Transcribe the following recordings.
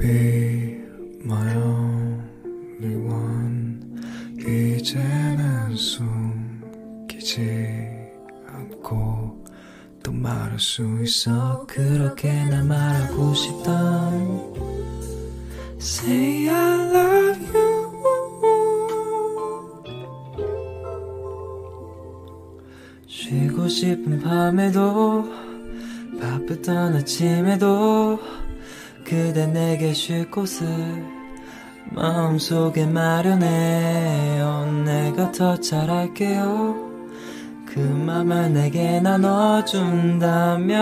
be my only one 이제는 숨기지 않고 또 말할 수 있어 그렇게 날 말하고 싶던 Say I love you. 쉬고 싶은 밤에도 바쁘던 아침에도 그대 내게 쉴 곳을 마음속에 마련해요. 내가 더 잘할게요. 그 맘을 내게 나눠준다면.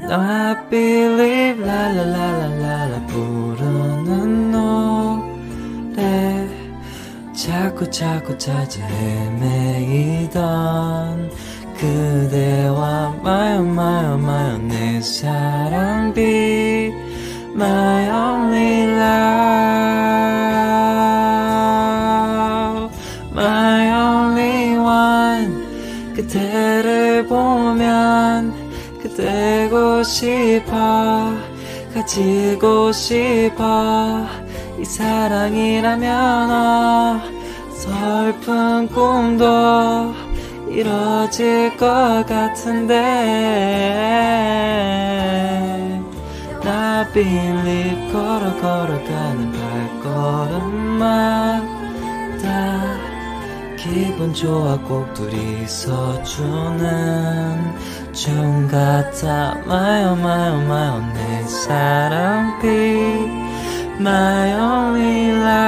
No I believe 라라라라라 부르는 노래 자꾸 자꾸 찾아 헤매이던 그대 와 마요 마요 마요 내 사랑 be my only love. My only one. 그대를 보면 그대고 싶어. 가지고 싶어. 이 사랑이라면 어, 슬픈 꿈도 이뤄질 것 같은데. 나 believe 걸어 걸어가는 발걸음마다 기분 좋아 꼭 둘이서 주는 춤 같아. 마요 마요 마요 내 사랑 be my only love